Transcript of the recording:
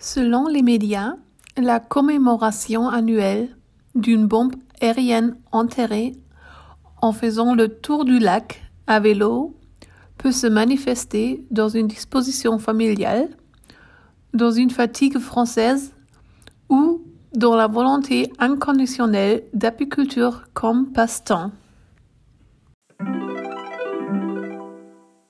Selon les médias, la commémoration annuelle d'une bombe aérienne enterrée en faisant le tour du lac à vélo peut se manifester dans une disposition familiale, dans une fatigue française ou dans la volonté inconditionnelle d'apiculture comme passe-temps.